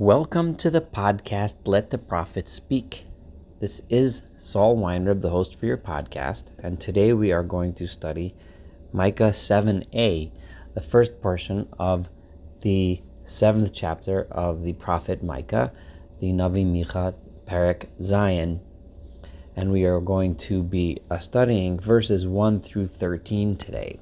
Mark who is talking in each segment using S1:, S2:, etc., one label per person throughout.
S1: Welcome to the podcast Let the Prophet Speak. This is Saul Weinrib, the host for your podcast, and today we are going to study Micah 7a, the first portion of the seventh chapter of the prophet Micah, the Navi Micha Perek Zayin. And we are going to be uh, studying verses 1 through 13 today.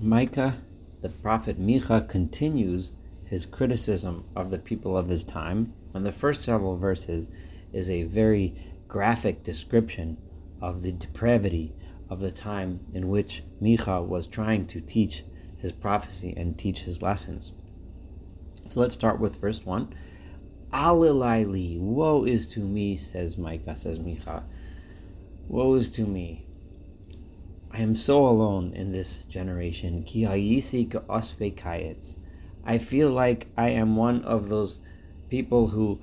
S1: Micah, the prophet Micha, continues his criticism of the people of his time. And the first several verses is a very graphic description of the depravity of the time in which Micha was trying to teach his prophecy and teach his lessons. So let's start with verse 1. Alilaili, woe is to me, says Micah, says Micha. Woe is to me. I am so alone in this generation. Ki I feel like I am one of those people who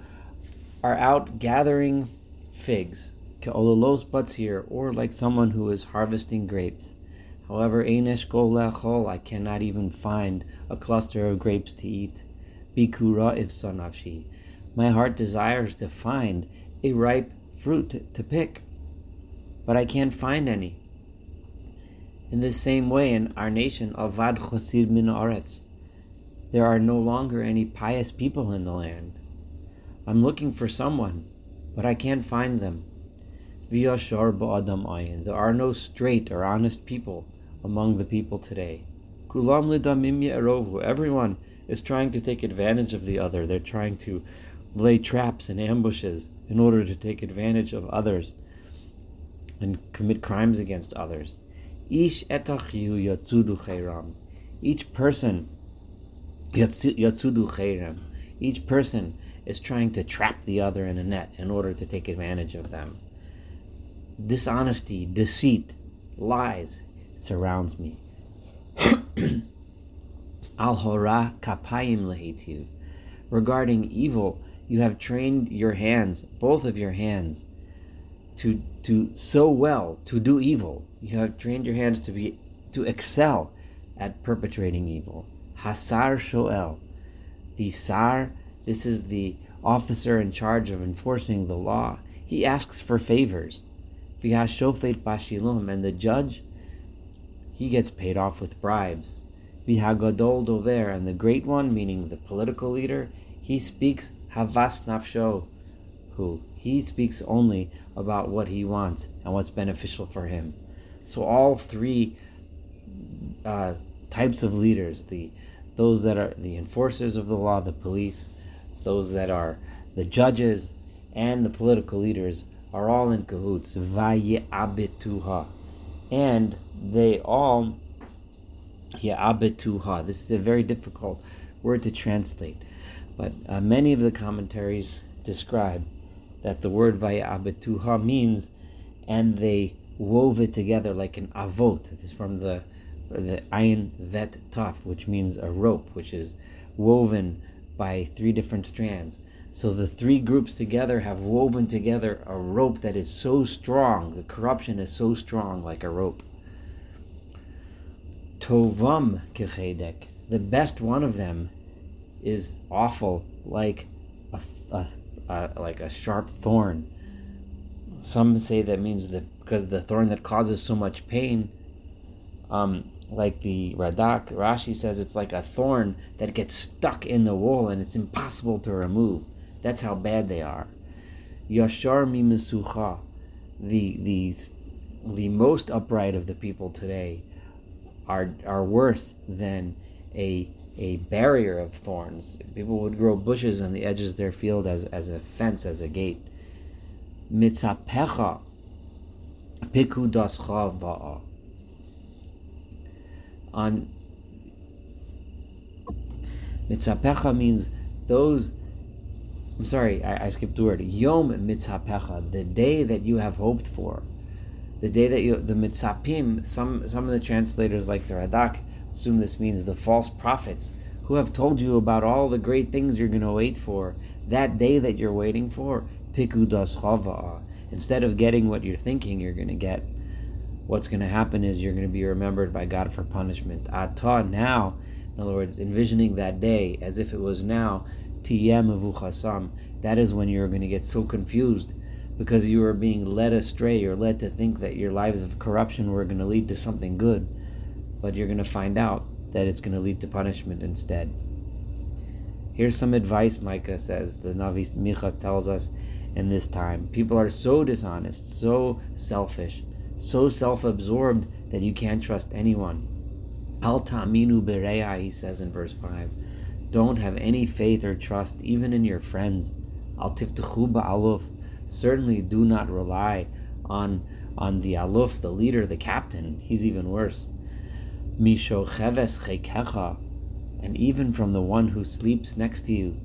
S1: are out gathering figs, or like someone who is harvesting grapes. However, I cannot even find a cluster of grapes to eat. Bikura if My heart desires to find a ripe fruit to pick, but I can't find any. In the same way, in our nation, Avad Chosir Min Aretz, there are no longer any pious people in the land. I'm looking for someone, but I can't find them. V'yashar ba'adam ayin. There are no straight or honest people among the people today. Kulam lidamim ye'erovu. Everyone is trying to take advantage of the other. They're trying to lay traps and ambushes in order to take advantage of others and commit crimes against others. Ish etachiu yatsudu chayram. Each person yatsudu chayram. Each person is trying to trap the other in a net in order to take advantage of them. Dishonesty, deceit, lies surrounds me. Al hora kapayim lehitiv. Regarding evil, you have trained your hands, both of your hands, to to so well to do evil. You have trained your hands to be to excel at perpetrating evil. Hasar Shoel, the Sar. This is the officer in charge of enforcing the law. He asks for favors. V'hashofet bashilum, and the judge, he gets paid off with bribes. V'hagadol dover, and the great one, meaning the political leader, he speaks havas nafsho, who he speaks only about what he wants and what's beneficial for him. So all three uh, types of leaders the those that are the enforcers of the law, the police, those that are the judges, and the political leaders are all in cahoots. Vaye'abituha. And they all Ye'abituha. This is a very difficult word to translate, but uh, many of the commentaries describe that the word Vaye'abituha means, and they wove it together like an avot. It is from the the ayin vet taf, which means a rope, which is woven by three different strands. So the three groups together have woven together a rope that is so strong, the corruption is so strong like a rope. Tovam kechedek, the best one of them is awful, like a, a, like a sharp thorn. Some say that means that because the thorn that causes so much pain, um, like the Radak, Rashi says it's like a thorn that gets stuck in the wall and it's impossible to remove. That's how bad they are. Yashar mi misucha, the the the most upright of the people today, are are worse than a a barrier of thorns. People would grow bushes on the edges of their field as, as a fence, as a gate. Mitzapecha pikudascha va'a on mitzapecha means those. I'm sorry, I, I skipped the word. Yom mitzapecha, the day that you have hoped for, the day that you the mitzapim. Some some of the translators, like the Radak, assume this means the false prophets who have told you about all the great things you're going to wait for. That day that you're waiting for, pikudas chava. Instead of getting what you're thinking you're going to get, what's going to happen is you're going to be remembered by God for punishment. Ata now, in other words, envisioning that day as if it was now, tiyem that is when you're going to get so confused because you are being led astray. You're led to think that your lives of corruption were going to lead to something good, but you're going to find out that it's going to lead to punishment instead. Here's some advice Micah says, the Navi Micha tells us in this time. People are so dishonest, so selfish, so self absorbed that you can't trust anyone. Al ta'minu bereya, he says in verse 5. Don't have any faith or trust even in your friends. Al tiftachu ba'aluf. Certainly do not rely on, on the aluf, the leader, the captain. He's even worse. Misho cheves chekecha and even from the one who sleeps next to you,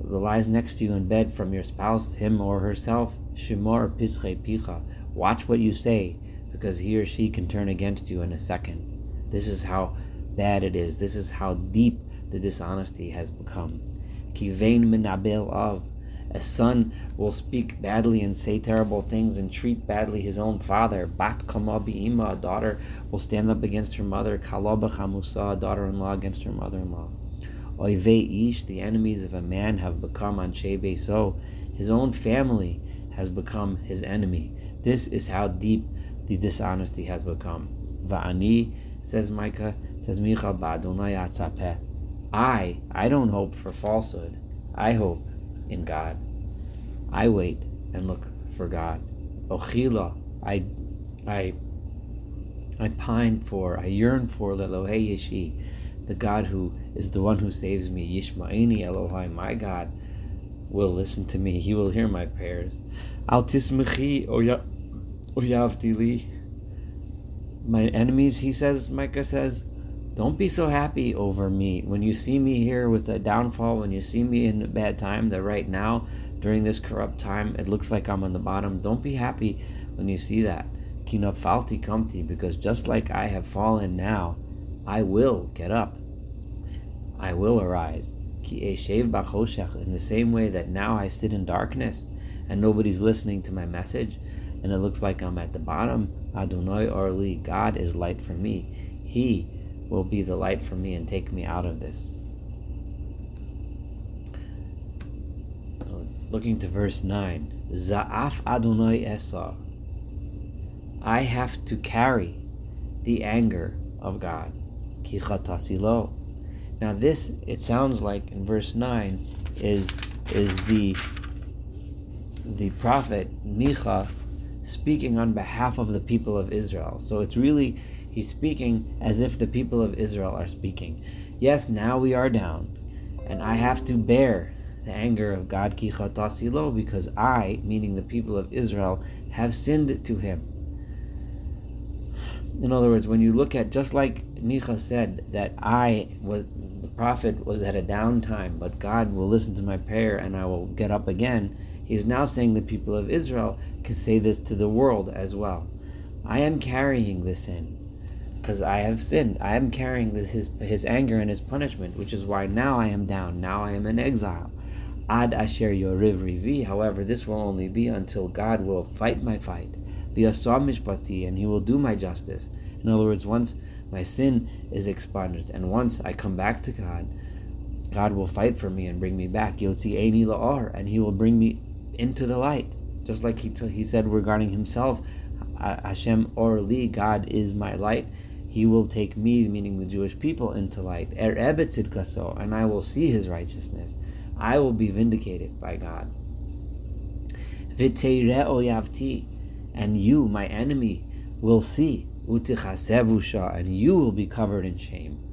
S1: that lies next to you in bed from your spouse, him or herself. Shimor pische picha. Watch what you say, because he or she can turn against you in a second. This is how bad it is. This is how deep the dishonesty has become. Kivain minabel av. A son will speak badly and say terrible things and treat badly his own father. Bat kama bi'ima, a daughter will stand up against her mother. Kalaba chamusa, a daughter-in-law against her mother-in-law. Oive ish, the enemies of a man have become anshe so. His own family has become his enemy. This is how deep the dishonesty has become. Va'ani, says Micah, says Micha ba'adonai I, I don't hope for falsehood. I hope in God. I wait and look for God. Ochila, I, I, I pine for, I yearn for Lelohe Yeshi, the God who is the one who saves me. Yishma'ini Elohai, my God will listen to me. He will hear my prayers. Al tismechi oyavdili. My enemies, he says, Micah says, don't be so happy over me. When you see me here with a downfall, when you see me in a bad time, that right now, during this corrupt time, it looks like I'm on the bottom. Don't be happy when you see that. Kina falti kamti, because just like I have fallen now, I will get up. I will arise. Ki eshev in the same way that now I sit in darkness and nobody's listening to my message, and it looks like I'm at the bottom. Adonai Orli, God is light for me. He will be the light for me and take me out of this. Looking to verse 9. Za'af Adonai Esa. I have to carry the anger of God. Now this, it sounds like in verse 9, is is the the prophet Micha speaking on behalf of the people of Israel. So it's really He's speaking as if the people of Israel are speaking. Yes, now we are down, and I have to bear the anger of God kichatasilo because I, meaning the people of Israel, have sinned to him. In other words, when you look at just like Micha said that I was the prophet was at a downtime, but God will listen to my prayer and I will get up again. He is now saying the people of Israel can say this to the world as well. I am carrying the sin because I have sinned. I am carrying this, his his anger and his punishment, which is why now I am down. Now I am in exile. Ad asher yoriv rivi. However, this will only be until God will fight my fight, mishpati, and He will do my justice. In other words, once my sin is expunged, and once I come back to God, God will fight for me and bring me back. Yotzi eini la'ar, and He will bring me into the light, just like He t- He said regarding Himself. Hashem or God is my light he will take me, meaning the Jewish people, into light. Er and I will see his righteousness. I will be vindicated by God. And you, my enemy, will see. And you will be covered in shame.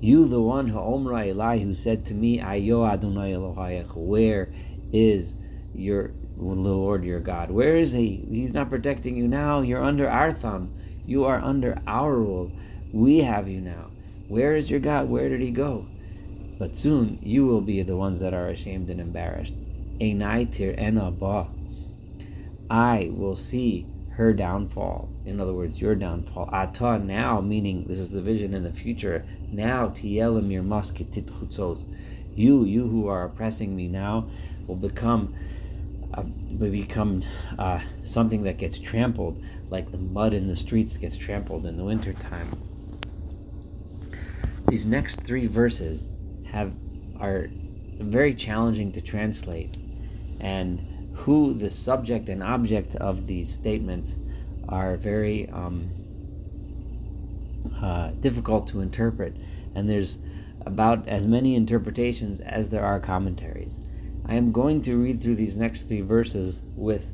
S1: You, the one Ha'omra Eli, who said to me, Ayo Adonai Elohayach, where is your Lord, your God? Where is he? He's not protecting you now. You're under our thumb. You are under our rule. We have you now. Where is your God? Where did he go? But soon you will be the ones that are ashamed and embarrassed. I will see her downfall. In other words, your downfall. Ata now, meaning this is the vision in the future. Now, tielim your You, you who are oppressing me now, will become uh, become uh, something that gets trampled, like the mud in the streets gets trampled in the wintertime. These next three verses have are very challenging to translate, and who the subject and object of these statements are very um, uh, difficult to interpret, and there's about as many interpretations as there are commentaries. I am going to read through these next three verses with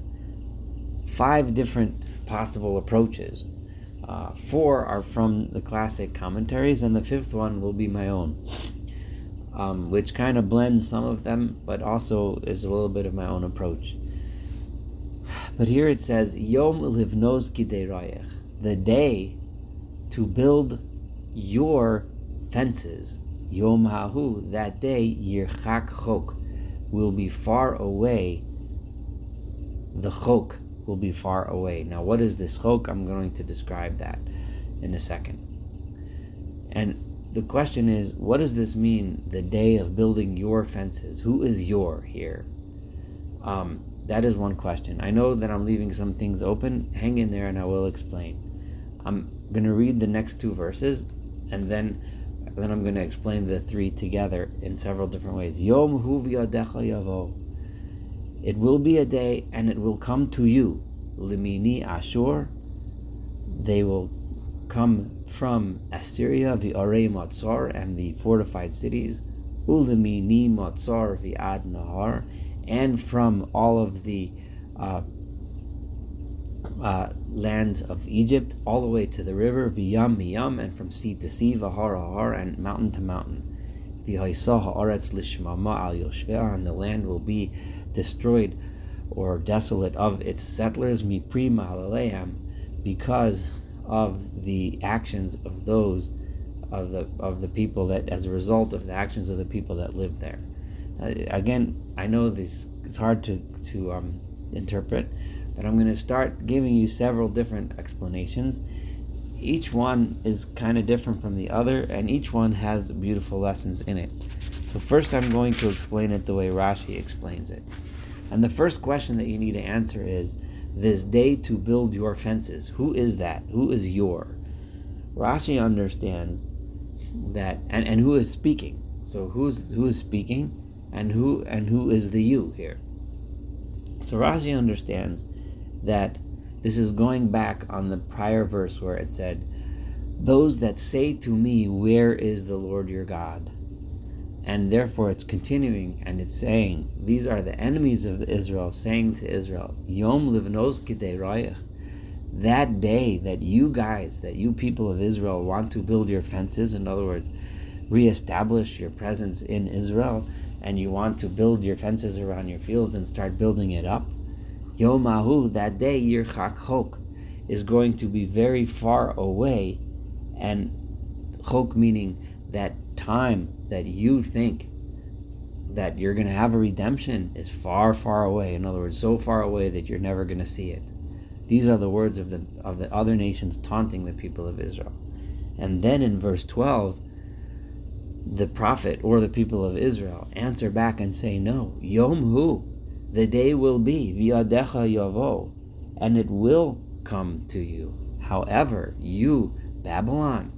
S1: five different possible approaches. Uh, four are from the classic commentaries, and the fifth one will be my own, um, which kind of blends some of them, but also is a little bit of my own approach. But here it says, Yom livnos giderayech, the day to build your fences. Yom hahu, that day, yirchak chok, will be far away. The chok will be far away. Now, what is this chok? I'm going to describe that in a second. And the question is, what does this mean, the day of building your fences? Who is your here? Um, that is one question. I know that I'm leaving some things open. Hang in there and I will explain. I'm going to read the next two verses and then then I'm going to explain the three together in several different ways. Yom yavo. It will be a day, and it will come to you. Limini Ashur. They will come from Assyria, Vi'arei Matzar, and the fortified cities. Ulimini Matzar Vi'ad Nahar, and from all of the uh, uh, land of Egypt, all the way to the river, v'yam miyam, and from sea to sea, v'har har, and mountain to mountain. V'haisah ha'aretz lishmama al yoshvea, and the land will be destroyed or desolate of its settlers, mipri ma'alaleam, because of the actions of those of the of the people that, as a result of the actions of the people that lived there. Uh, again, I know this it's hard to to um, interpret but I'm going to start giving you several different explanations. Each one is kind of different from the other, and each one has beautiful lessons in it. So, first, I'm going to explain it the way Rashi explains it. And the first question that you need to answer is this day to build your fences. Who is that? Who is your? Rashi understands that, and, and who is speaking. So, who's who is speaking, and who and who is the you here? So Rashi understands that this is going back on the prior verse where it said, Those that say to me, Where is the Lord your God? And therefore it's continuing and it's saying, These are the enemies of Israel saying to Israel, Yom livnos. That day that you guys, that you people of Israel want to build your fences, in other words, reestablish your presence in Israel, and you want to build your fences around your fields and start building it up, Yomahu, that day, Yirchak Chok, is going to be very far away, and Chok meaning that time that you think that you're going to have a redemption is far, far away. In other words, so far away that you're never going to see it. These are the words of the of the other nations taunting the people of Israel. And then in verse 12, the prophet or the people of Israel answer back and say, No, Yom Hu, the day will be viadecha yavo, and it will come to you. However, you, Babylon,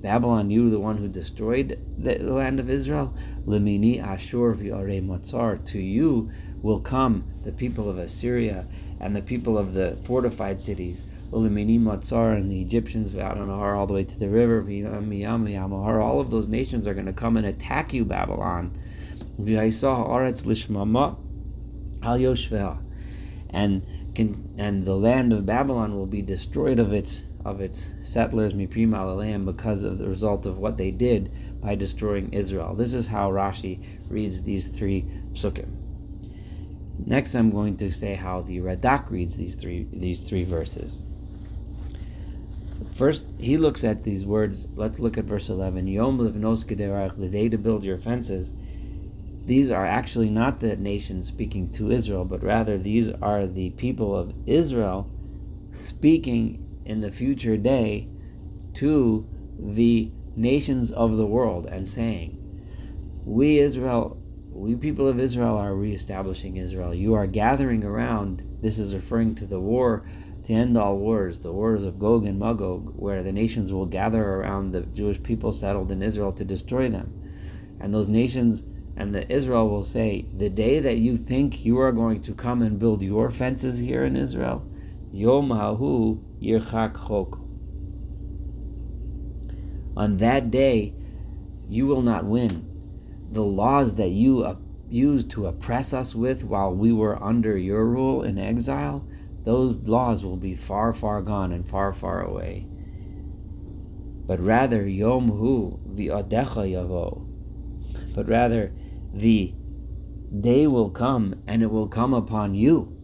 S1: Babylon, you, the one who destroyed the land of Israel, limini ashur viare matzar, to you will come the people of Assyria and the people of the fortified cities, limini matzar, and the Egyptians, Vadonahar, all the way to the river, Amahar, all of those nations are going to come and attack you, Babylon. V'yaisah haaretz lishmama, Al Yoshveh, and and the land of Babylon will be destroyed of its of its settlers miprim alalayim because of the result of what they did by destroying Israel. This is how Rashi reads these three psukim. Next, I'm going to say how the Radak reads these three these three verses. First, he looks at these words. Let's look at verse 11. Yom livnos the day to build your fences these are actually not the nation speaking to Israel, but rather these are the people of Israel speaking in the future day to the nations of the world and saying, We, Israel, we people of Israel are reestablishing Israel. You are gathering around. This is referring to the war to end all wars, the wars of Gog and Magog, where the nations will gather around the Jewish people settled in Israel to destroy them. And those nations and the Israel will say, The day that you think you are going to come and build your fences here in Israel, Yom Hahu Yirchak Chok. On that day, you will not win. The laws that you used to oppress us with while we were under your rule in exile, those laws will be far, far gone and far, far away. But rather, Yom Hu V'adecha Yavo. But rather, the day will come and it will come upon you.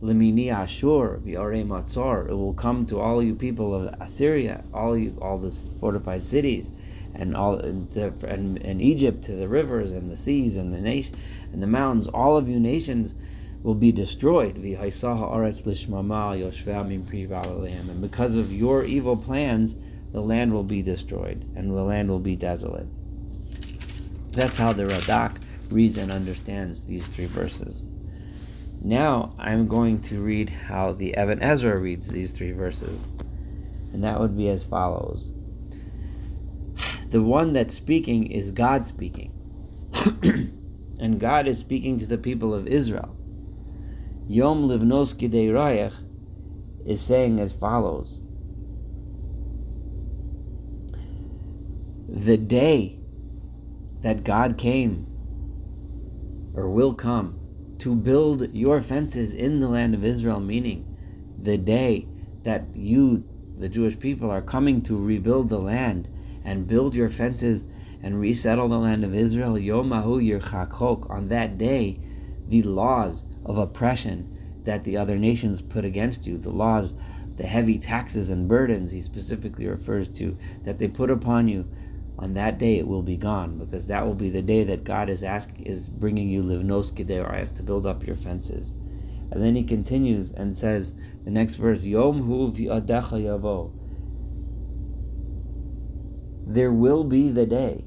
S1: Limini Ashur V'are Matzor. It will come to all you people of Assyria, all you, all the fortified cities, and all the, and, and Egypt to the rivers and the seas and the nation and the mountains. All of you nations will be destroyed. And because of your evil plans, the land will be destroyed and the land will be desolate. That's how the Radak reads and understands these three verses. Now I'm going to read how the Even Ezra reads these three verses. And that would be as follows The one that's speaking is God speaking. and God is speaking to the people of Israel. Yom Livnos Gidei Rayach is saying as follows The day that God came or will come to build your fences in the land of Israel, meaning the day that you, the Jewish people, are coming to rebuild the land and build your fences and resettle the land of Israel, Yomahu Yirchakok, on that day, the laws of oppression that the other nations put against you, the laws, the heavy taxes and burdens he specifically refers to, that they put upon you, on that day it will be gone, because that will be the day that God is asking, is bringing you livnos kederayach to build up your fences. And then he continues and says, the next verse, Yom hu v'adecha yavo. There will be the day.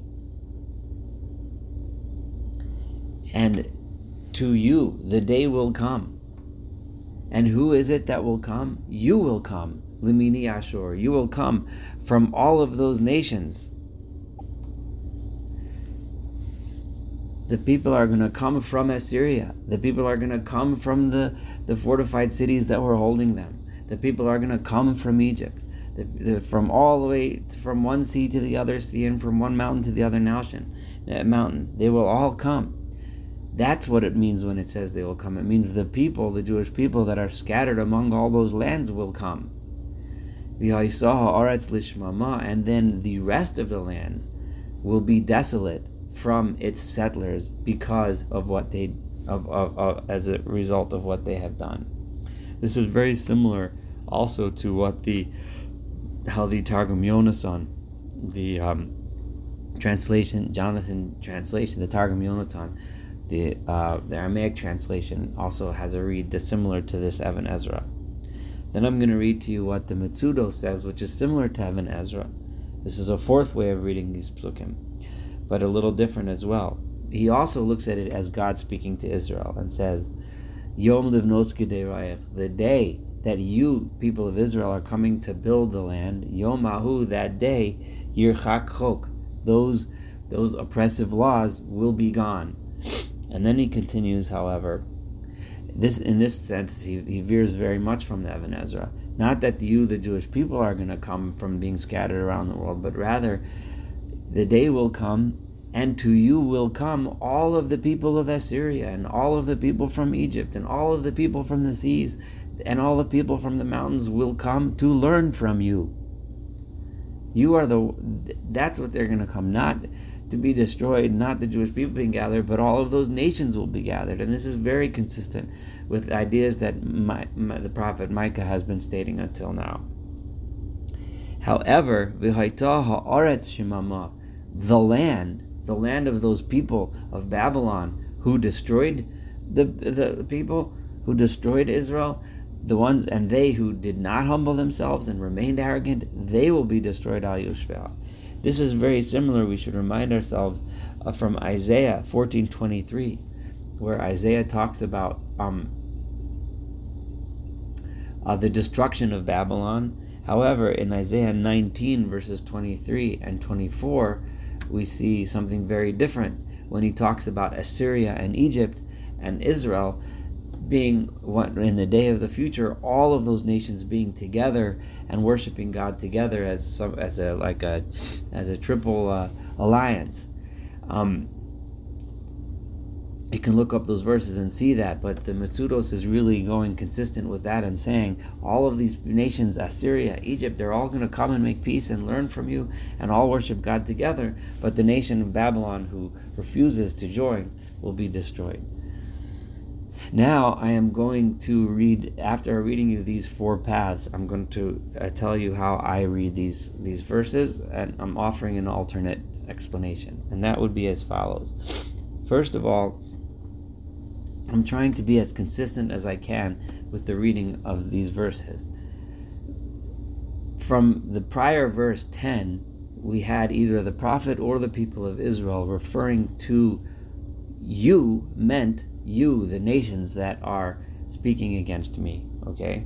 S1: And to you, the day will come. And who is it that will come? You will come, Limini Ashur. You will come from all of those nations. The people are going to come from Assyria. The people are going to come from the, the fortified cities that were holding them. The people are going to come from Egypt. The, the, from all the way from one sea to the other sea and from one mountain to the other mountain. Uh, mountain. They will all come. That's what it means when it says they will come. It means the people, the Jewish people that are scattered among all those lands will come. And then the rest of the lands will be desolate from its settlers because of what they of, of, of as a result of what they have done. This is very similar also to what the how the Targum Yonasan, the um, translation Jonathan translation, the Targum Yonatan, the uh, the Aramaic translation also has a read that's similar to this Even Ezra. Then I'm going to read to you what the Mitsudo says, which is similar to Even Ezra. This is a fourth way of reading these psukim, but a little different as well. He also looks at it as God speaking to Israel and says, Yom livnos the day that you, people of Israel, are coming to build the land, Yom Ahu, that day, Yirchak Chok, those, those oppressive laws will be gone. And then he continues, however, this in this sense he, he veers very much from the Even Ezra. Not that you, the Jewish people, are going to come from being scattered around the world, but rather the day will come, and to you will come all of the people of Assyria, and all of the people from Egypt, and all of the people from the seas, and all the people from the mountains will come to learn from you. You are the. That's what they're going to come. Not to be destroyed, not the Jewish people being gathered, but all of those nations will be gathered. And this is very consistent with ideas that my, my, the prophet Micah has been stating until now. However, the land, the land of those people of Babylon who destroyed the, the, people who destroyed Israel, the ones and they who did not humble themselves and remained arrogant, they will be destroyed al Yushva. This is very similar, we should remind ourselves, uh, from Isaiah 14:23, where Isaiah talks about um, uh, the destruction of Babylon. However, in Isaiah 19 verses 23 and 24, we see something very different when he talks about Assyria and Egypt and Israel being what in the day of the future, all of those nations being together and worshiping God together as some as a like a as a triple uh, alliance. Um, you can look up those verses and see that, but the Metzudos is really going consistent with that and saying all of these nations, Assyria, Egypt, they're all going to come and make peace and learn from you and all worship God together, but the nation of Babylon who refuses to join will be destroyed. Now I am going to read after reading you these four paths. I'm going to uh, tell you how I read these these verses, and I'm offering an alternate explanation, and that would be as follows. First of all, I'm trying to be as consistent as I can with the reading of these verses. From the prior verse 10, we had either the prophet or the people of Israel referring to you meant you, the nations that are speaking against me. Okay?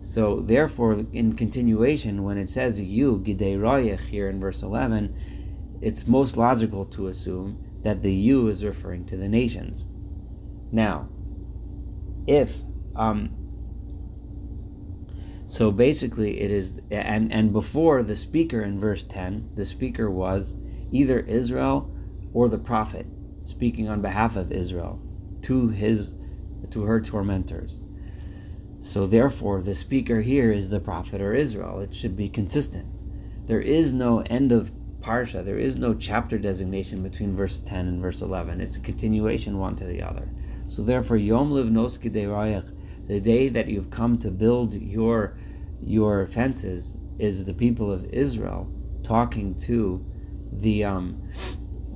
S1: So, therefore, in continuation, when it says you, Gidei here in verse 11, it's most logical to assume that the you is referring to the nations. Now, if, um, so basically it is, and, and before the speaker in verse 10, the speaker was either Israel or the prophet speaking on behalf of Israel to his to her tormentors. So therefore the speaker here is the prophet or Israel. It should be consistent. There is no end of parsha, there is no chapter designation between verse 10 and verse 11. It's a continuation one to the other. So therefore Yom Livnos the day that you've come to build your your fences is the people of Israel talking to the um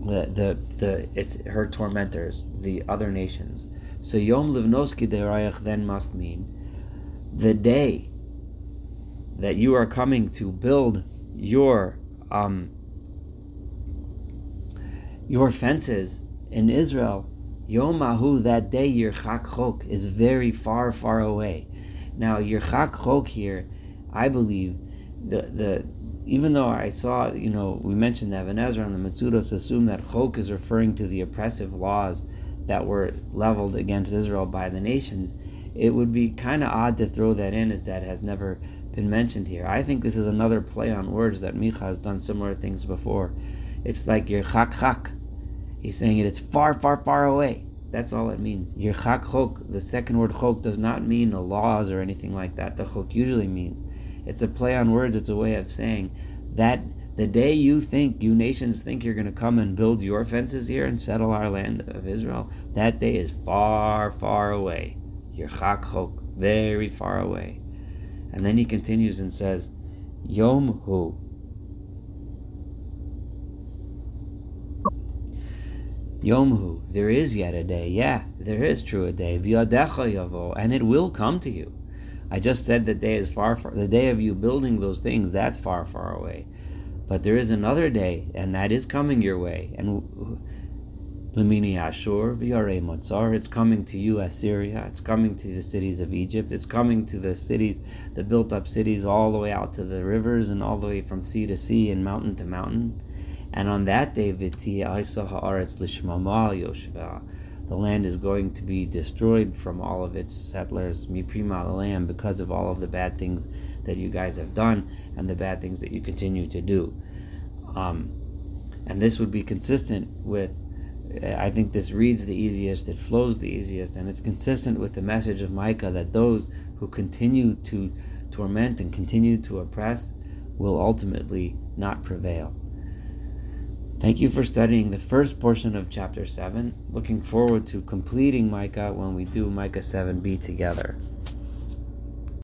S1: the the the it's her tormentors, the other nations. So Yom Livnoski Derayach then must mean the day that you are coming to build your um your fences in Israel. Yom Ahu, that day, your Chok is very far, far away. Now, your Chok here, I believe, the the even though I saw, you know, we mentioned that Even HaEzra and the Metzudos assume that Chok is referring to the oppressive laws that were leveled against Israel by the nations, it would be kind of odd to throw that in as that has never been mentioned here. I think this is another play on words that Micha has done similar things before. It's like your chak chak. He's saying it, it's far, far, far away. That's all it means. Your chak chok, the second word chok, does not mean the laws or anything like that. The chok usually means it's a play on words. It's a way of saying that the day you think, you nations think you're going to come and build your fences here and settle our land of Israel, that day is far, far away. Yerchak chok, very far away. And then he continues and says, Yom hu. Yom hu, there is yet a day. Yeah, there is true a day. V'yadecha yavo, and it will come to you. I just said the day is far, far, the day of you building those things, that's far, far away. But there is another day, and that is coming your way. And Lamini Ashur, Viare Motzar, it's coming to you, Assyria. It's coming to the cities of Egypt. It's coming to the cities, the built up cities, all the way out to the rivers and all the way from sea to sea and mountain to mountain. And on that day, the land is going to be destroyed from all of its settlers, miprima the land, because of all of the bad things that you guys have done and the bad things that you continue to do. Um, and this would be consistent with, I think this reads the easiest, it flows the easiest, and it's consistent with the message of Micah that those who continue to torment and continue to oppress will ultimately not prevail. Thank you for studying the first portion of chapter 7. Looking forward to completing Micah when we do Micah 7b together.